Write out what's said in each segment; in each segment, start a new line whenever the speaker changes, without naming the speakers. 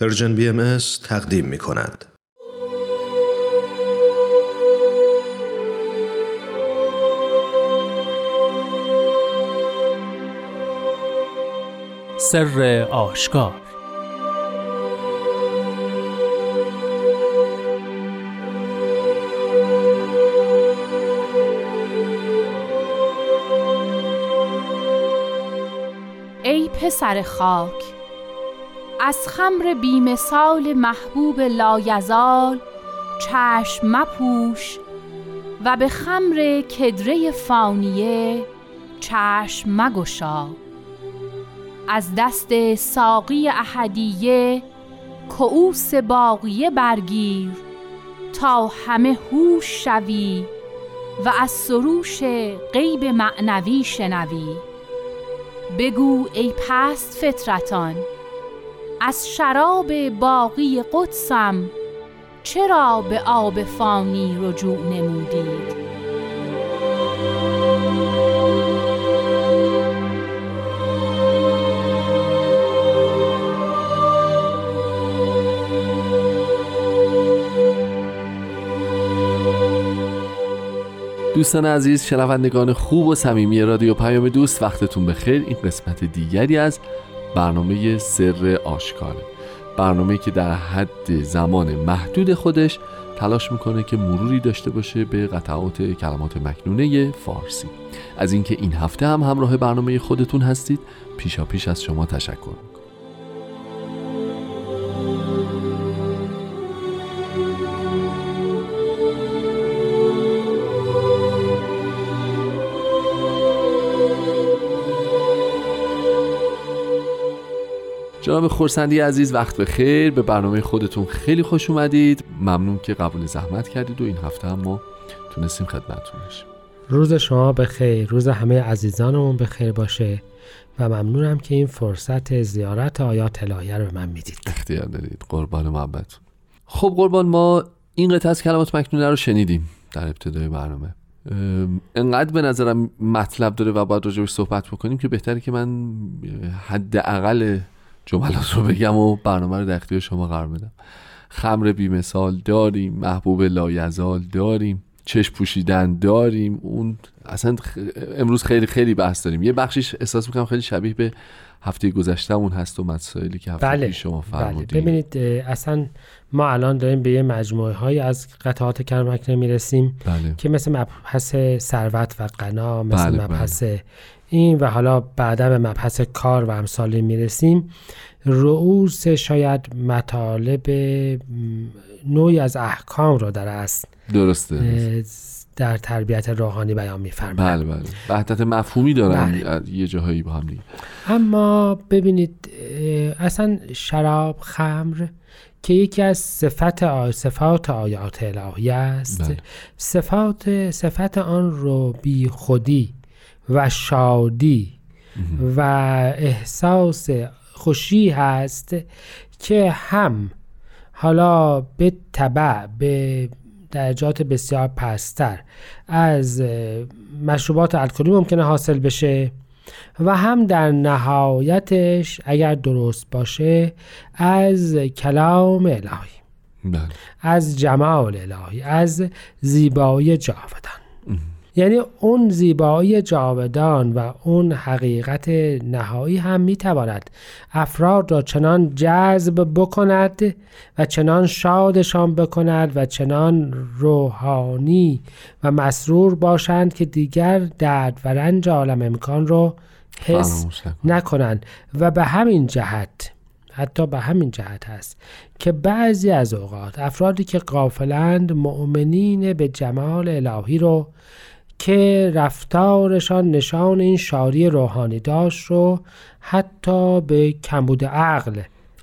پرژن بی ام تقدیم می کند.
سر آشکار
ای پسر خاک از خمر بیمثال محبوب لایزال چشم مپوش و به خمر کدره فانیه چشم مگشا. از دست ساقی احدیه کعوس باقیه برگیر تا همه هوش شوی و از سروش غیب معنوی شنوی. بگو ای پست فطرتان از شراب باقی قدسم چرا به آب فانی رجوع نمودید؟
دوستان عزیز شنوندگان خوب و صمیمی رادیو پیام دوست وقتتون بخیر. این قسمت دیگری از برنامه سر آشکاره برنامه که در حد زمان محدود خودش تلاش می‌کنه که مروری داشته باشه به قطعات کلمات مکنونه فارسی. از اینکه این هفته هم همراه برنامه خودتون هستید پیشا پیش از شما تشکر جناب خورسندی عزیز وقت به خیر. به برنامه خودتون خیلی خوش اومدید. ممنون که قبول زحمت کردید و این هفته هم ما تونستیم خدمتتون باشیم.
روز شما به خیر. روز همه عزیزانمون به خیر باشه و ممنونم که این فرصت زیارت آیات الهیه رو به من می‌دید.
اختیار دارید. قربان محبت خب قربان ما این قطعه از کلمات مکنونه رو شنیدیم در ابتدای برنامه. انقدر به نظرم مطلب داره و باید راجبش صحبت بکنیم که بهتره که من حداقل جملات رو بگم و برنامه رو در اختیار شما قرار بدم خمر بیمثال داریم محبوب لایزال داریم چشم پوشیدن داریم اون اصلا امروز خیلی خیلی بحث داریم یه بخشیش احساس می‌کنم خیلی شبیه به هفته گذشتهمون هست و مسائلی که هفته
بله.
شما
بله.
فرمودیم
ببینید اصلا ما الان داریم به یه مجموعه های از قطعات کرمکنه می‌رسیم
بله.
که مثل مبحث ثروت و غنا مثل
بله،
مبحث این و حالا بعدا به مبحث کار و امثال می‌رسیم. رؤوس شاید مطالب نوعی از احکام رو در اصل
درسته.
در تربیت روحانی بیان میفرمایند
بله بله. وحدت مفهومی دارن
بله.
یه جاهایی با هم دیگه.
اما ببینید اصلا شراب خمر که یکی از صفت آ... صفات آیات الهی است.
بله.
صفات صفت آن رو بی خودی و شادی و احساس خوشی هست که هم حالا به تبع به درجات بسیار پستر از مشروبات الکلی ممکنه حاصل بشه و هم در نهایتش اگر درست باشه از کلام الهی
بله.
از جمال الهی از زیبایی جاودان. یعنی اون زیبایی جاودان و اون حقیقت نهایی هم می‌تواند افراد را چنان جذب بکند و چنان شادشان بکند و چنان روحانی و مسرور باشند که دیگر درد و رنج عالم امکان رو حس. نکنند و به همین جهت حتی به همین جهت هست که بعضی از اوقات افرادی که قافلند مؤمنین به جمال الهی رو که رفتارشان نشان این شاری روحانی داشت رو حتی به کمبود عقل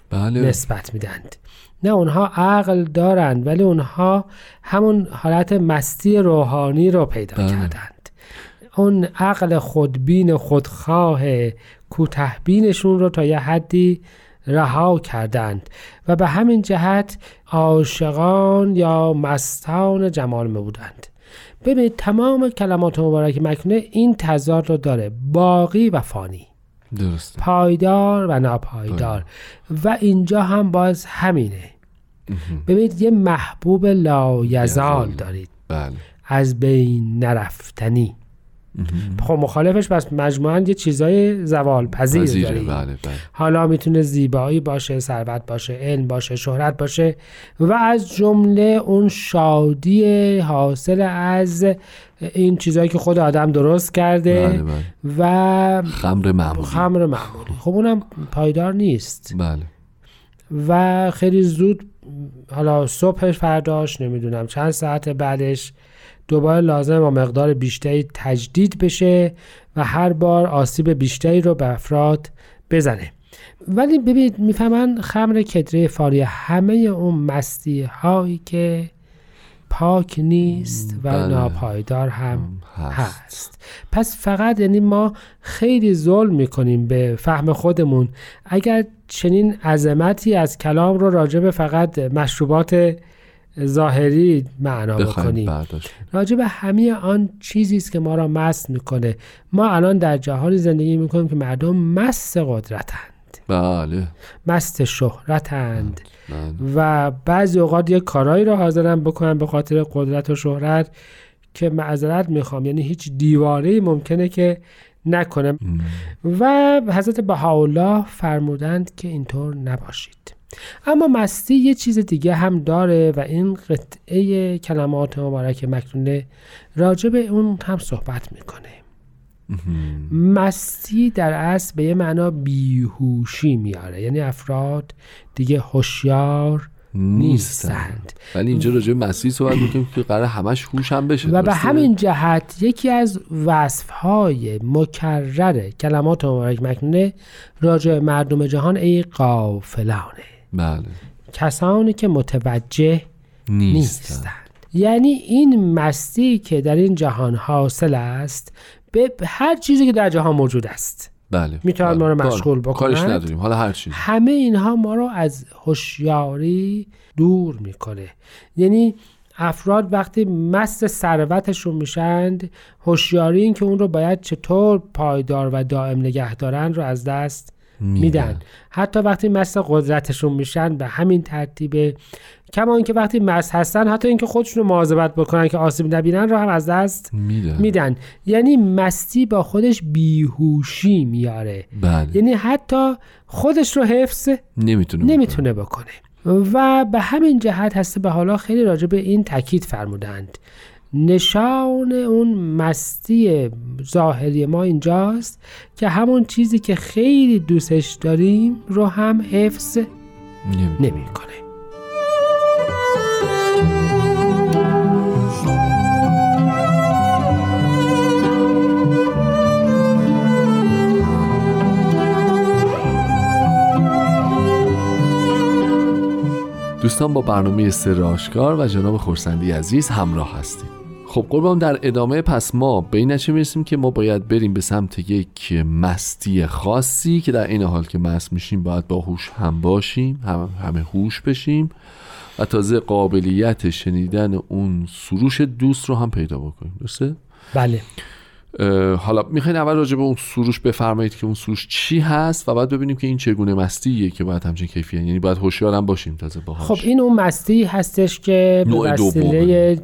بله.
نسبت میدند. نه اونها عقل دارند ولی اونها همون حالت مستی روحانی رو پیدا
بله.
کردند. اون عقل خودبین خودخواه کوتهبینشون رو تا یه حدی رها کردند و به همین جهت عاشقان یا مستان جمال می بودند ببینید تمام کلمات مبارک مکنونه این تضاد رو داره باقی و فانی.
درسته.
پایدار و ناپایدار. و اینجا هم باز همینه. ببینید یه محبوب لایزال. دارید.
بله.
از بین نرفتنی. خب مخالفش بس مجموعا یه چیزای زوال پذیر دارید
بله بله.
حالا می‌تونه زیبایی باشه ثروت باشه علم باشه شهرت باشه و از جمله اون شادی حاصل از این چیزهایی که خود آدم درست کرده
بله بله.
و
خمر معمولی.
خمر معمولی. خب اونم پایدار نیست.
بله.
و خیلی زود حالا صبح فرداش نمی‌دونم چند ساعت بعدش دوباره لازم با مقدار بیشتری تجدید بشه و هر بار آسیب بیشتری رو به افراد بزنه ولی ببینید می‌فهمن خمر کدره فاری همه اون مستی هایی که پاک نیست و
بله.
ناپایدار هم
هست.
هست پس فقط یعنی ما خیلی ظلم می‌کنیم به فهم خودمون اگر چنین عظمتی از کلام رو راجع به فقط مشروبات ظاهری معنا بکنیم. راجع به همه آن چیزی است که ما را مست می‌کنه. ما الان در جهانی زندگی می‌کنیم که مردم مست قدرتند.
بله.
مست شهرتند.
بله.
و بعضی اوقات یه کارایی رو حاضرن بکنن به خاطر قدرت و شهرت که معذرت می‌خوام. یعنی هیچ دیواره ممکنه که نکنه. و حضرت بهاءالله فرمودند که اینطور نباشید. اما مستی یه چیز دیگه هم داره و این قطعه کلمات مبارک مکنونه راجع به اون هم صحبت می‌کنه. مستی در اصل به یه معنا بیهوشی میاره. یعنی افراد دیگه هوشیار نیستند.
ولی اینجا راجع به مسیح صحبت می‌کنیم که قرار همش هوش هم بشه.
و به؟ همین جهت یکی از وصفهای مکرر کلمات مبارک مکنونه راجع به مردم جهان ای قافلانه.
بله.
کسانی که متوجه
نیستن
نیستند. یعنی این مستی که در این جهان حاصل است به هر چیزی که در جهان موجود است.
بله.
می‌تونن
بله.
ما رو. مشغول بکنن.
کارش نداریم. حالا هر چیز
همه اینها ما رو از هوشیاری دور می‌کنه. یعنی افراد وقتی مست ثروتشون میشند هوشیاری این که اون رو باید چطور پایدار و دائم نگه دارن رو از دست میدن. حتی وقتی مست قدرتشون میشن به همین ترتیبه کما اینکه وقتی مست هستن حتی اینکه خودشون رو مواظبت بکنن که آسیب نبینن رو هم از دست
میدن.
میدن. یعنی مستی با خودش بیهوشی میاره.
بله.
یعنی حتی خودش رو حفظ
نمی‌تونه
نمی‌تونه بکنه. و به همین جهت هسته به حالا خیلی راجع به این تاکید فرمودند. نشان اون مستی ظاهری ما اینجاست که همون چیزی که خیلی دوستش داریم رو هم حفظ نمی‌کنه.
دوستان با برنامه سر آشکار و جناب خورسندی عزیز همراه هستیم. خب قربان در ادامه پس ما به این نتیجه می‌رسیم که ما باید بریم به سمت یک مستی خاصی که در این حال که مست میشیم باید با هوش هم باشیم هم همه هوش بشیم و تازه قابلیت شنیدن اون سروش دوست رو هم پیدا بکنیم درسته؟
بله
حالا می‌خواین اول راجع به اون سروش بفرمایید که اون سروش چی هست و بعد ببینیم که این چگونه مستیه که باید همچین کیفیت یعنی باید هوشیار هم باشیم تازه باهاش.
خب این اون مستی هستش که به وسیله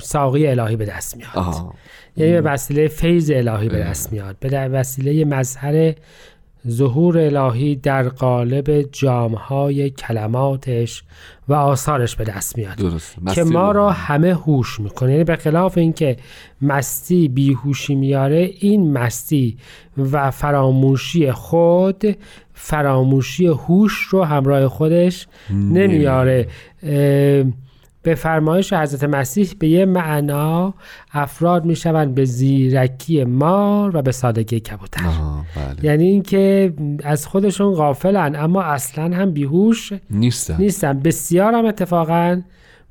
ساقی الهی به دست میاد.
آها.
یعنی به وسیله فیض الهی به دست میاد. به وسیله مظهر ظهور الهی در قالب جامهای کلماتش و آثارش به دست میاد.
درست.
که ما را همه هوش می‌کنه. یعنی به خلاف اینکه مستی بیهوشی میاره این مستی و فراموشی خود فراموشی هوش رو همراه خودش نمیاره. به فرمایش حضرت مسیح به یه معنا افراد می‌شوند به زیرکی مار و به سادگی کبوتر.
بله.
یعنی اینکه از خودشون غافلن اما اصلا هم بیهوش
نیستن.
نیستن. بسیار هم اتفاقا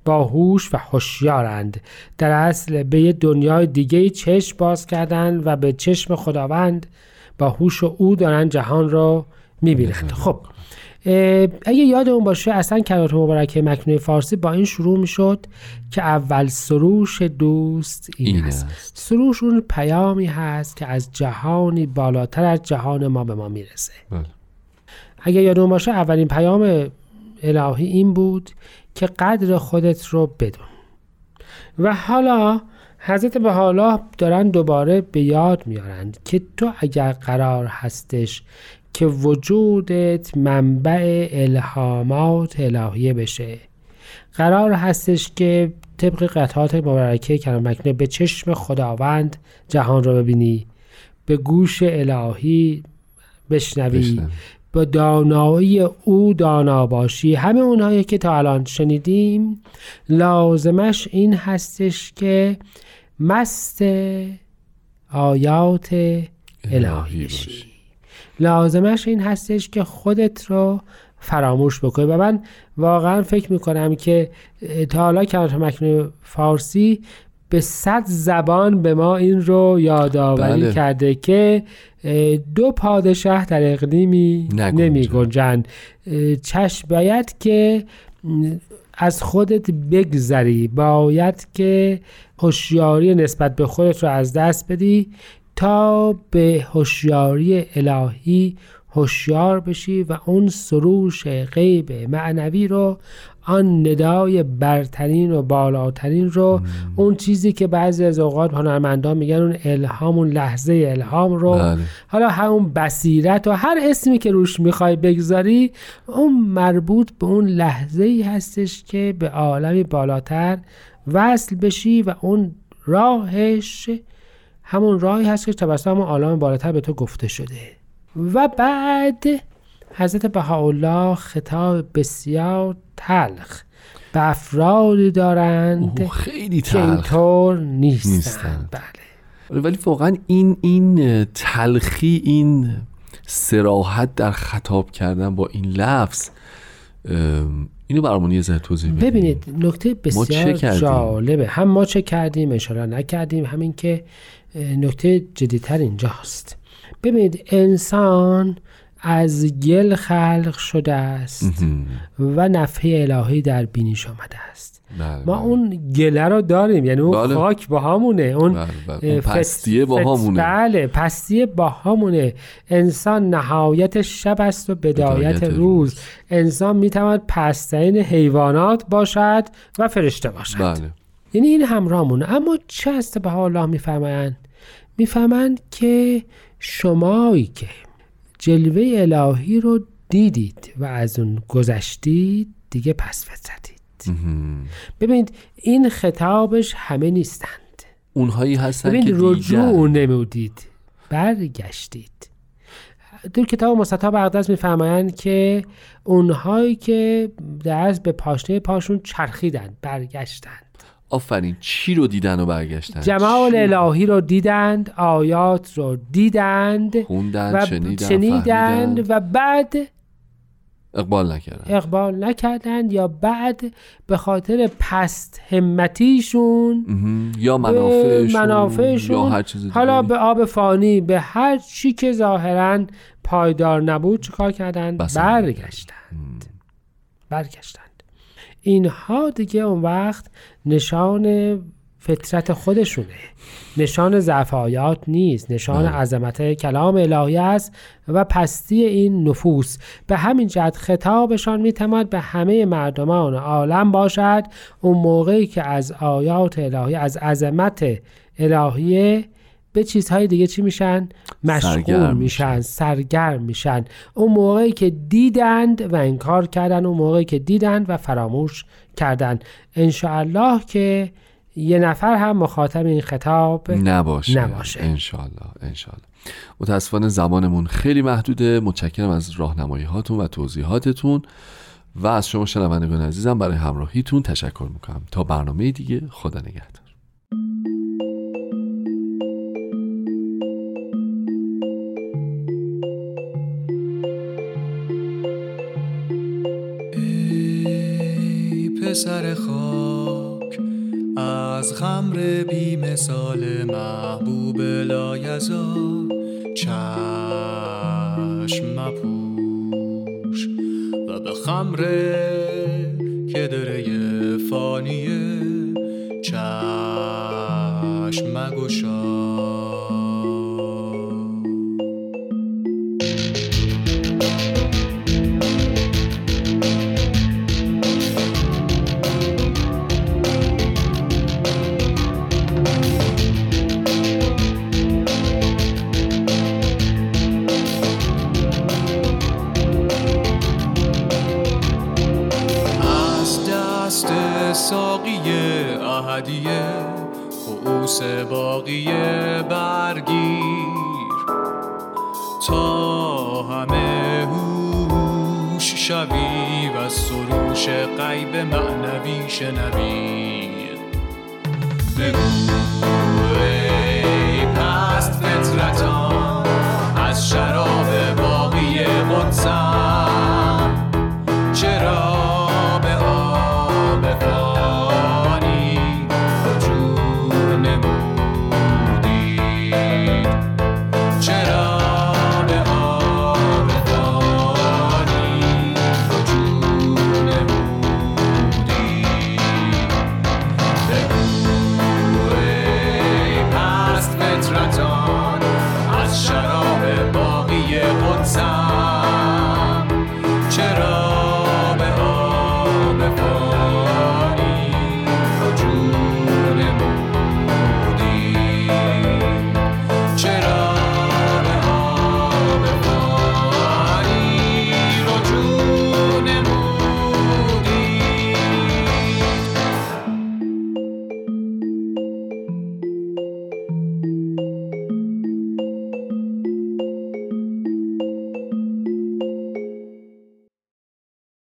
با هوش و هوشیارند. در اصل به یه دنیای دیگه چشم باز کردن و به چشم خداوند با هوش و او دارن جهان رو می‌بینند. خب اگه یادمون باشه اصلا کلمات مبارکه مکنونه فارسی با این شروع می‌شد که اول سروش دوست این,
این
است.
است.
سروش اون پیامی هست که از جهانی بالاتر از جهان ما به ما می‌رسه
بله.
اگه یادمون باشه اولین پیام الهی این بود که قدر خودت رو بدون و حالا حضرت به حالا دارن دوباره به یاد میارند که تو اگر قرار هستش که وجودت منبع الهامات الهیه بشه. قرار هستش که طبق قطعات مبارکه کلام مکنه به چشم خداوند جهان رو ببینی به گوش الهی بشنوی. با دانایی او دانا باشی. همه اونهایی که تا الان شنیدیم لازمش این هستش که مست آیات الهی بشی. لازمش این هستش که خودت رو فراموش بکنی و من واقعا فکر می‌کنم که تا حالا کلمات مکنون فارسی به صد زبان به ما این رو یادآوری
بله.
کرده که دو پادشاه در اقلیمی. نمی گنجند چشم باید که از خودت بگذری باید که هوشیاری نسبت به خودت رو از دست بدی تا به هوشیاری الهی هوشیار بشی و اون سروش غیب معنوی رو آن ندای برترین و بالاترین رو اون چیزی که بعضی از اوقات هنرمندان میگن اون الهام اون لحظه الهام رو
بله.
حالا همون بصیرت و هر اسمی که روش می‌خوای بگذاری اون مربوط به اون لحظه ای هستش که به عالمی بالاتر وصل بشی و اون راهش همون راهی هست که توسط همون عالم بالاتر به تو گفته شده. و بعد حضرت بهاءالله خطاب بسیار تلخ. به افرادی دارند
خیلی
که
تلخ.
اینطور نیستند
نیستند.
بله.
ولی واقعا این این تلخی این سراحت در خطاب کردن با این لفظ اینو برامون یه ذره توضیح بدید
ببینید نکته بسیار؟ جالبه. هم ما چه کردیم اشاره نکردیم همین که نکته جدیتر اینجاست. ببینید انسان از گل خلق شده است و نفع الهی در بینیش آمده است
بله،
ما
بله.
اون گله رو داریم یعنی اون
بله.
خاک با همونه اون
بله، اون
فت-
پستیه با
فت-
همونه.
بله پستیه با همونه انسان نهایت شب است و بدایت,
بدایت
روز.
روز.
انسان می‌تواند پستین حیوانات باشد و فرشته باشد
بله
یعنی این همراهمونه اما چه است به الله میفرمایند میفرمایند که شمایی که جلوه الهی رو دیدید و از اون گذشتید دیگه پس
مهم.
ببینید این خطابش همه نیستند.
اونهایی هستن که
ببینید رجوع
دیگر
نمودید برگشتید. در کتاب مستطاب اقدس میفرمایند که اونهایی که دست به پاشنه پاشون چرخیدند برگشتند.
آفرین چی رو دیدن و برگشتن؟
جمال الهی رو دیدند آیات رو دیدند و
شنیدن,
شنیدند
فهمیدن
و بعد
اقبال نکردن.
اقبال نکردند یا بعد به خاطر پست همتیشون.
یا منافعشون
منافعشون
یا هر چیز
حالا به آب فانی به هر چی که ظاهرا پایدار نبود چیکار کردند. برگشتند. برگشتند. اینها دیگه اون وقت نشان فطرت خودشونه. نشان ضعف آیات نیست. نشان
بله.
عظمت کلام الهی است و پستی این نفوس. به همین جهت خطابشان می‌تواند به همه مردمان عالم باشد. اون موقعی که از آیات الهی از عظمت الهیه به چیزهای دیگه چی میشن؟ مشغول میشن سرگرم میشن. اون موقعی که دیدند و انکار کردن اون موقعی که دیدند و فراموش کردند انشاءالله که یه نفر هم مخاطب این خطاب
نباشه.
نباشه.
انشالله انشالله متاسفانه زمانمون خیلی محدوده. متشکرم از راهنمایی هاتون و توضیحاتتون و از شما شنوندگان عزیزم برای همراهیتون تشکر می‌کنم. تا برنامه دیگه خدا نگهدار.
پسر خاک از خمر بی مثال محبوب لایزال چشم مپوش خمره که دره فانیه. چشم مگشا. احدیه خعوس باقیه برگیر. تا همه هوش شوی و سروش غیب معنوی شنوی. بگو پست فطرتان از شراب باقی قدسم